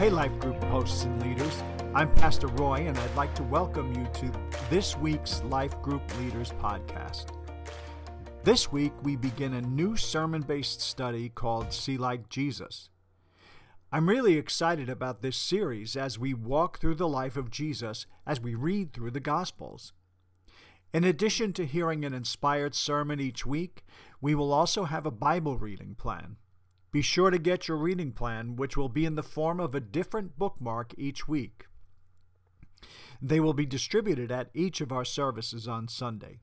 Hey, Life Group hosts and leaders. I'm Pastor Roy, and I'd like to welcome you to this week's Life Group Leaders podcast. This week, we begin a new sermon based study called See Like Jesus. I'm really excited about this series as we walk through the life of Jesus as we read through the Gospels. In addition to hearing an inspired sermon each week, we will also have a Bible reading plan. Be sure to get your reading plan, which will be in the form of a different bookmark each week. They will be distributed at each of our services on Sunday.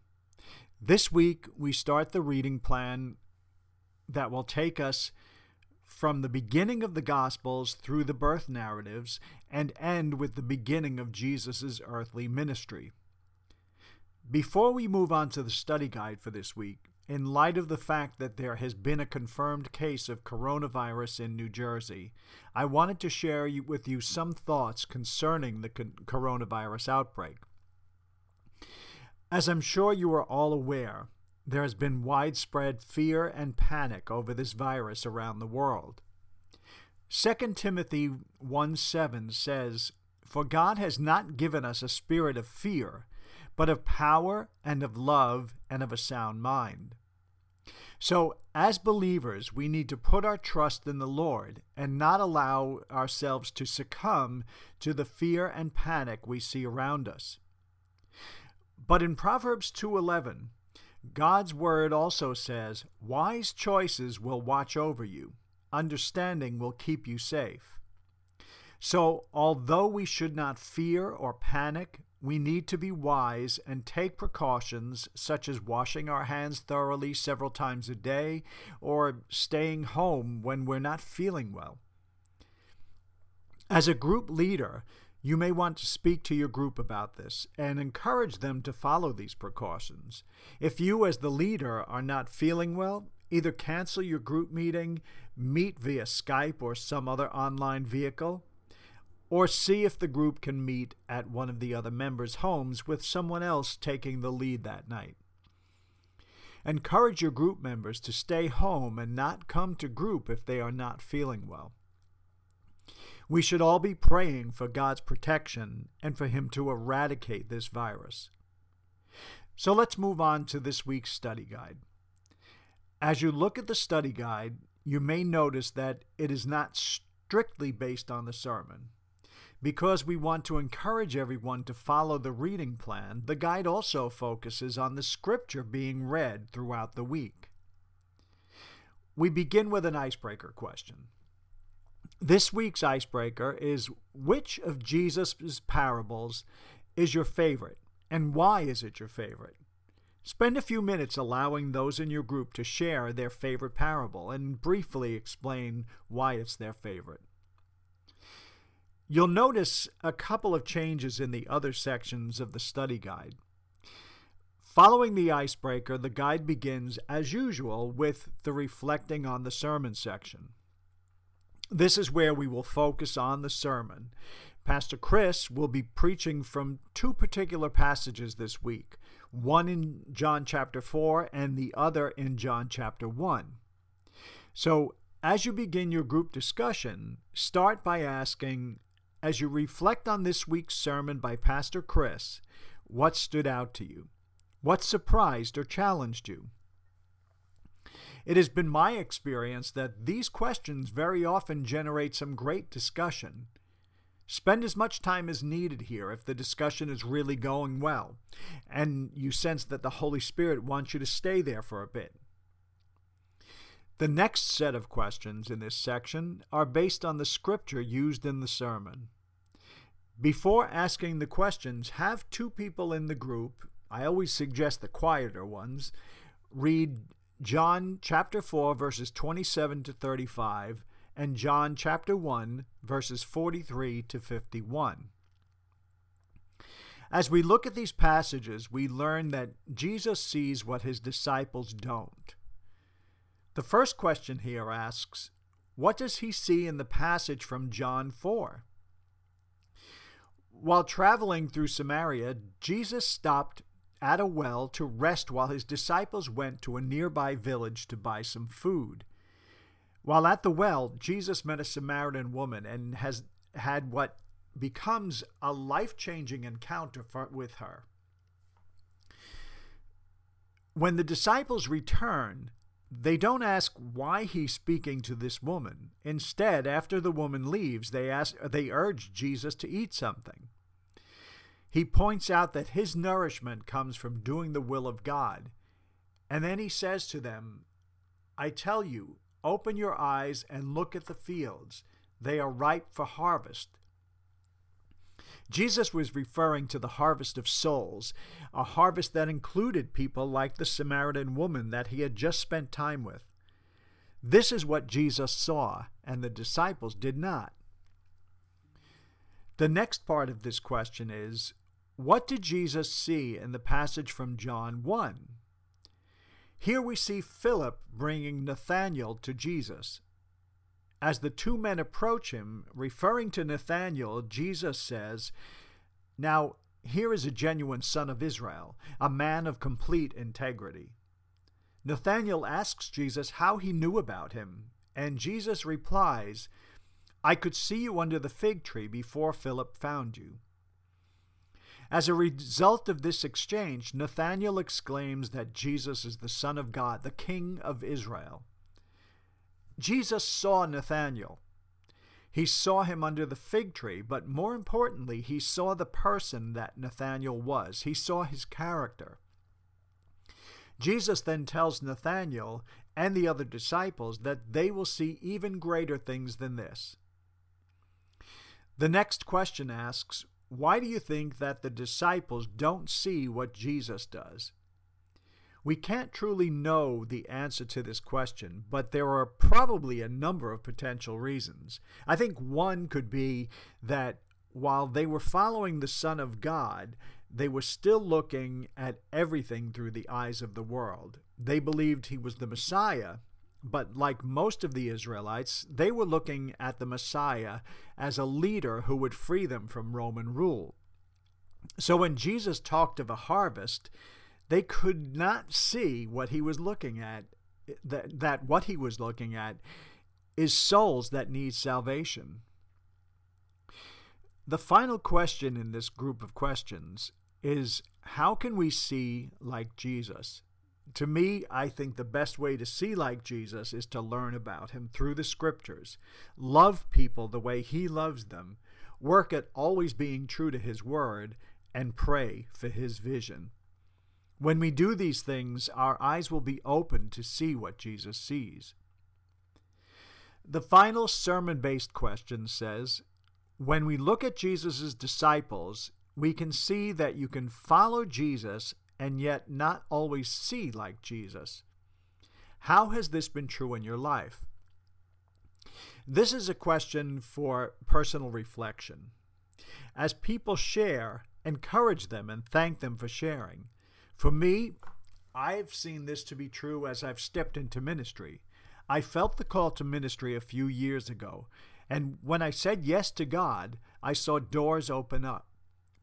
This week, we start the reading plan that will take us from the beginning of the Gospels through the birth narratives and end with the beginning of Jesus' earthly ministry. Before we move on to the study guide for this week, in light of the fact that there has been a confirmed case of coronavirus in New Jersey, I wanted to share with you some thoughts concerning the coronavirus outbreak. As I'm sure you are all aware, there has been widespread fear and panic over this virus around the world. 2 Timothy 1 7 says, For God has not given us a spirit of fear, but of power and of love and of a sound mind. So, as believers, we need to put our trust in the Lord and not allow ourselves to succumb to the fear and panic we see around us. But in Proverbs 2:11, God's word also says, "Wise choices will watch over you; understanding will keep you safe." So, although we should not fear or panic we need to be wise and take precautions such as washing our hands thoroughly several times a day or staying home when we're not feeling well. As a group leader, you may want to speak to your group about this and encourage them to follow these precautions. If you, as the leader, are not feeling well, either cancel your group meeting, meet via Skype or some other online vehicle, or see if the group can meet at one of the other members' homes with someone else taking the lead that night. Encourage your group members to stay home and not come to group if they are not feeling well. We should all be praying for God's protection and for Him to eradicate this virus. So let's move on to this week's study guide. As you look at the study guide, you may notice that it is not strictly based on the sermon. Because we want to encourage everyone to follow the reading plan, the guide also focuses on the scripture being read throughout the week. We begin with an icebreaker question. This week's icebreaker is Which of Jesus' parables is your favorite, and why is it your favorite? Spend a few minutes allowing those in your group to share their favorite parable and briefly explain why it's their favorite. You'll notice a couple of changes in the other sections of the study guide. Following the icebreaker, the guide begins, as usual, with the reflecting on the sermon section. This is where we will focus on the sermon. Pastor Chris will be preaching from two particular passages this week one in John chapter 4 and the other in John chapter 1. So, as you begin your group discussion, start by asking as you reflect on this week's sermon by Pastor Chris, what stood out to you? What surprised or challenged you? It has been my experience that these questions very often generate some great discussion. Spend as much time as needed here if the discussion is really going well, and you sense that the Holy Spirit wants you to stay there for a bit. The next set of questions in this section are based on the scripture used in the sermon. Before asking the questions, have two people in the group, I always suggest the quieter ones, read John chapter 4 verses 27 to 35 and John chapter 1 verses 43 to 51. As we look at these passages, we learn that Jesus sees what his disciples don't. The first question here asks, What does he see in the passage from John 4? While traveling through Samaria, Jesus stopped at a well to rest while his disciples went to a nearby village to buy some food. While at the well, Jesus met a Samaritan woman and has had what becomes a life changing encounter for, with her. When the disciples return, they don't ask why he's speaking to this woman. Instead, after the woman leaves, they ask they urge Jesus to eat something. He points out that his nourishment comes from doing the will of God. And then he says to them, I tell you, open your eyes and look at the fields. They are ripe for harvest. Jesus was referring to the harvest of souls, a harvest that included people like the Samaritan woman that he had just spent time with. This is what Jesus saw, and the disciples did not. The next part of this question is What did Jesus see in the passage from John 1? Here we see Philip bringing Nathanael to Jesus. As the two men approach him, referring to Nathanael, Jesus says, Now here is a genuine son of Israel, a man of complete integrity. Nathanael asks Jesus how he knew about him, and Jesus replies, I could see you under the fig tree before Philip found you. As a result of this exchange, Nathanael exclaims that Jesus is the Son of God, the King of Israel. Jesus saw Nathanael. He saw him under the fig tree, but more importantly, he saw the person that Nathanael was. He saw his character. Jesus then tells Nathanael and the other disciples that they will see even greater things than this. The next question asks, Why do you think that the disciples don't see what Jesus does? We can't truly know the answer to this question, but there are probably a number of potential reasons. I think one could be that while they were following the Son of God, they were still looking at everything through the eyes of the world. They believed he was the Messiah, but like most of the Israelites, they were looking at the Messiah as a leader who would free them from Roman rule. So when Jesus talked of a harvest, they could not see what he was looking at, that, that what he was looking at is souls that need salvation. The final question in this group of questions is how can we see like Jesus? To me, I think the best way to see like Jesus is to learn about him through the scriptures, love people the way he loves them, work at always being true to his word, and pray for his vision. When we do these things, our eyes will be open to see what Jesus sees. The final sermon based question says When we look at Jesus' disciples, we can see that you can follow Jesus and yet not always see like Jesus. How has this been true in your life? This is a question for personal reflection. As people share, encourage them and thank them for sharing. For me, I've seen this to be true as I've stepped into ministry. I felt the call to ministry a few years ago, and when I said yes to God, I saw doors open up.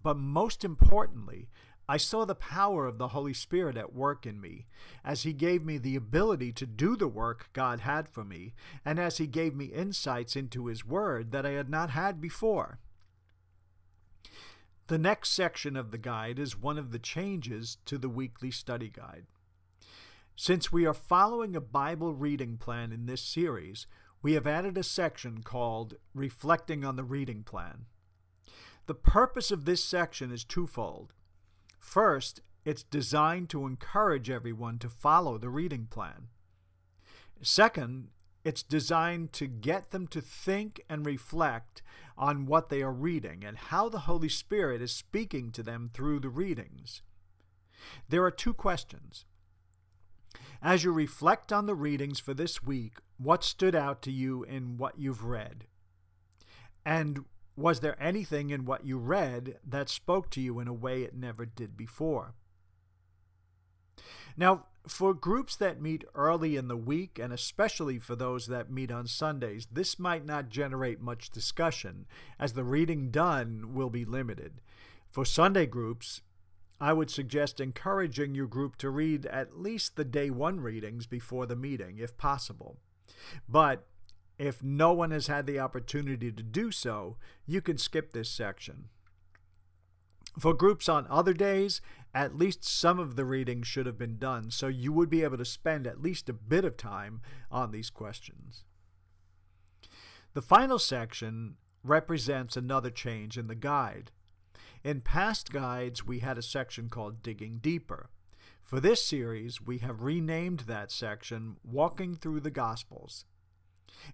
But most importantly, I saw the power of the Holy Spirit at work in me, as He gave me the ability to do the work God had for me, and as He gave me insights into His Word that I had not had before. The next section of the guide is one of the changes to the weekly study guide. Since we are following a Bible reading plan in this series, we have added a section called Reflecting on the Reading Plan. The purpose of this section is twofold. First, it's designed to encourage everyone to follow the reading plan. Second, it's designed to get them to think and reflect on what they are reading and how the Holy Spirit is speaking to them through the readings. There are two questions. As you reflect on the readings for this week, what stood out to you in what you've read? And was there anything in what you read that spoke to you in a way it never did before? Now, for groups that meet early in the week, and especially for those that meet on Sundays, this might not generate much discussion, as the reading done will be limited. For Sunday groups, I would suggest encouraging your group to read at least the day one readings before the meeting, if possible. But if no one has had the opportunity to do so, you can skip this section. For groups on other days, at least some of the reading should have been done, so you would be able to spend at least a bit of time on these questions. The final section represents another change in the guide. In past guides, we had a section called Digging Deeper. For this series, we have renamed that section Walking Through the Gospels.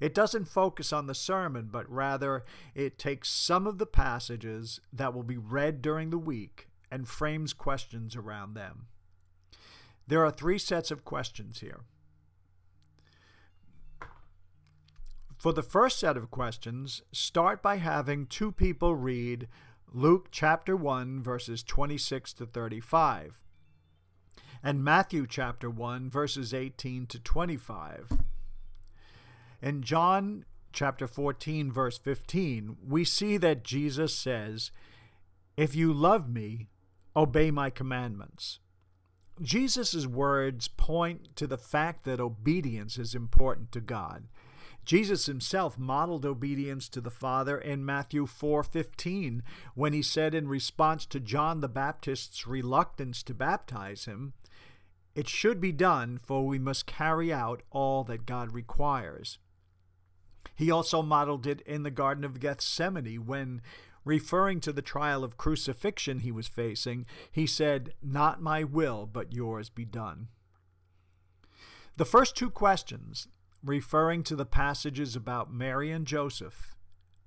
It doesn't focus on the sermon, but rather it takes some of the passages that will be read during the week and frames questions around them. There are three sets of questions here. For the first set of questions, start by having two people read Luke chapter 1, verses 26 to 35, and Matthew chapter 1, verses 18 to 25. In John chapter 14, verse 15, we see that Jesus says, If you love me, obey my commandments. Jesus' words point to the fact that obedience is important to God. Jesus himself modeled obedience to the Father in Matthew 4:15 when he said in response to John the Baptist's reluctance to baptize him, "It should be done, for we must carry out all that God requires." He also modeled it in the Garden of Gethsemane when, referring to the trial of crucifixion he was facing, he said, Not my will, but yours be done. The first two questions, referring to the passages about Mary and Joseph,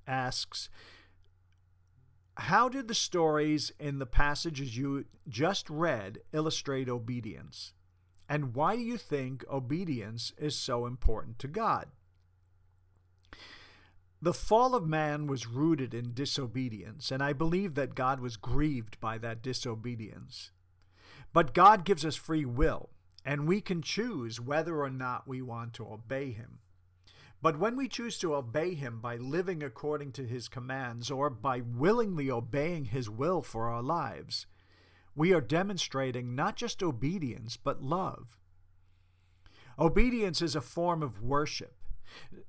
asks, How did the stories in the passages you just read illustrate obedience? And why do you think obedience is so important to God? The fall of man was rooted in disobedience, and I believe that God was grieved by that disobedience. But God gives us free will, and we can choose whether or not we want to obey Him. But when we choose to obey Him by living according to His commands or by willingly obeying His will for our lives, we are demonstrating not just obedience, but love. Obedience is a form of worship.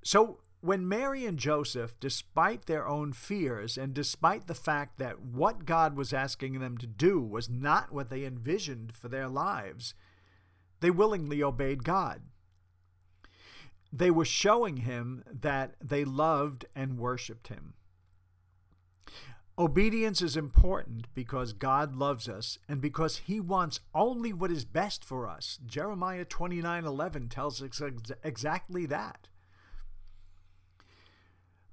So when Mary and Joseph, despite their own fears and despite the fact that what God was asking them to do was not what they envisioned for their lives, they willingly obeyed God. They were showing him that they loved and worshiped him. Obedience is important because God loves us and because he wants only what is best for us. Jeremiah 29:11 tells us exactly that.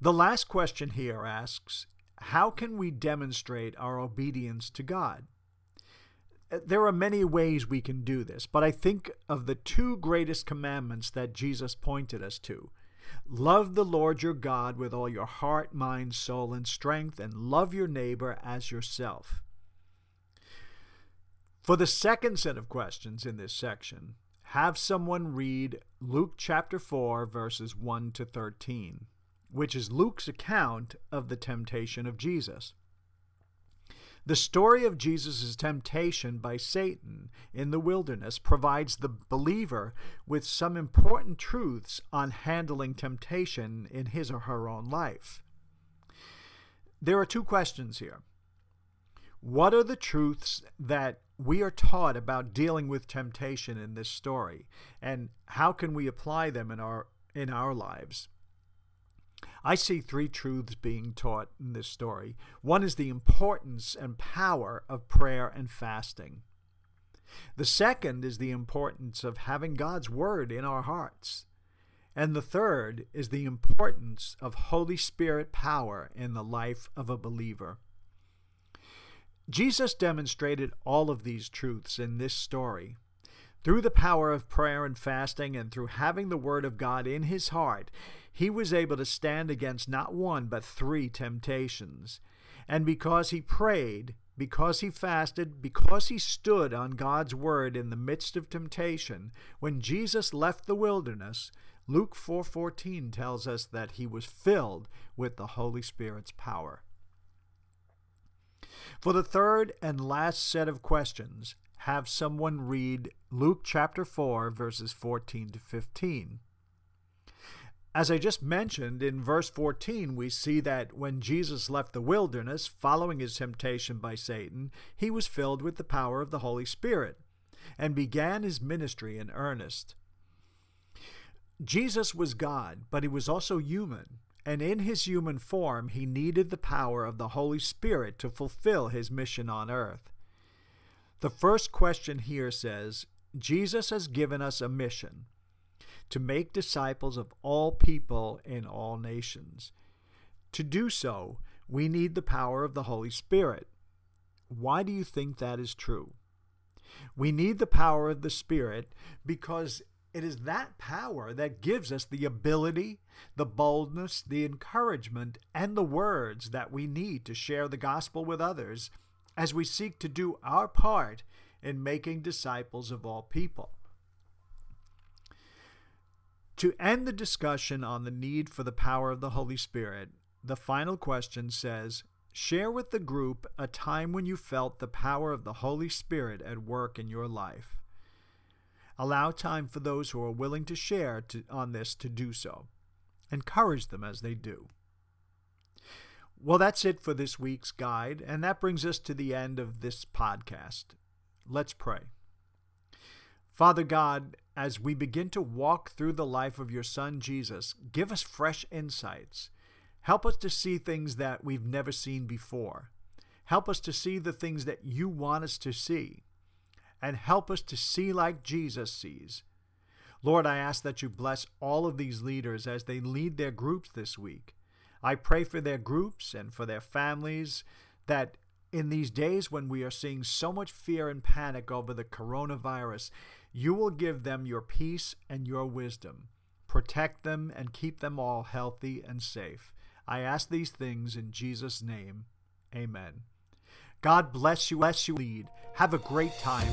The last question here asks How can we demonstrate our obedience to God? Uh, there are many ways we can do this, but I think of the two greatest commandments that Jesus pointed us to. Love the Lord your God with all your heart, mind, soul, and strength, and love your neighbor as yourself. For the second set of questions in this section, have someone read Luke chapter 4, verses 1 to 13 which is Luke's account of the temptation of Jesus. The story of Jesus' temptation by Satan in the wilderness provides the believer with some important truths on handling temptation in his or her own life. There are two questions here. What are the truths that we are taught about dealing with temptation in this story, and how can we apply them in our in our lives? I see three truths being taught in this story. One is the importance and power of prayer and fasting. The second is the importance of having God's Word in our hearts. And the third is the importance of Holy Spirit power in the life of a believer. Jesus demonstrated all of these truths in this story. Through the power of prayer and fasting, and through having the Word of God in his heart, he was able to stand against not one, but three temptations. And because he prayed, because he fasted, because he stood on God's word in the midst of temptation, when Jesus left the wilderness, Luke 4:14 tells us that he was filled with the Holy Spirit's power. For the third and last set of questions, have someone read Luke chapter 4 verses 14 to 15. As I just mentioned, in verse 14, we see that when Jesus left the wilderness following his temptation by Satan, he was filled with the power of the Holy Spirit and began his ministry in earnest. Jesus was God, but he was also human, and in his human form, he needed the power of the Holy Spirit to fulfill his mission on earth. The first question here says Jesus has given us a mission to make disciples of all people in all nations. To do so, we need the power of the Holy Spirit. Why do you think that is true? We need the power of the Spirit because it is that power that gives us the ability, the boldness, the encouragement, and the words that we need to share the gospel with others as we seek to do our part in making disciples of all people. To end the discussion on the need for the power of the Holy Spirit, the final question says Share with the group a time when you felt the power of the Holy Spirit at work in your life. Allow time for those who are willing to share to, on this to do so. Encourage them as they do. Well, that's it for this week's guide, and that brings us to the end of this podcast. Let's pray. Father God, as we begin to walk through the life of your Son Jesus, give us fresh insights. Help us to see things that we've never seen before. Help us to see the things that you want us to see. And help us to see like Jesus sees. Lord, I ask that you bless all of these leaders as they lead their groups this week. I pray for their groups and for their families that in these days when we are seeing so much fear and panic over the coronavirus, you will give them your peace and your wisdom. Protect them and keep them all healthy and safe. I ask these things in Jesus' name. Amen. God bless you, bless you, lead. Have a great time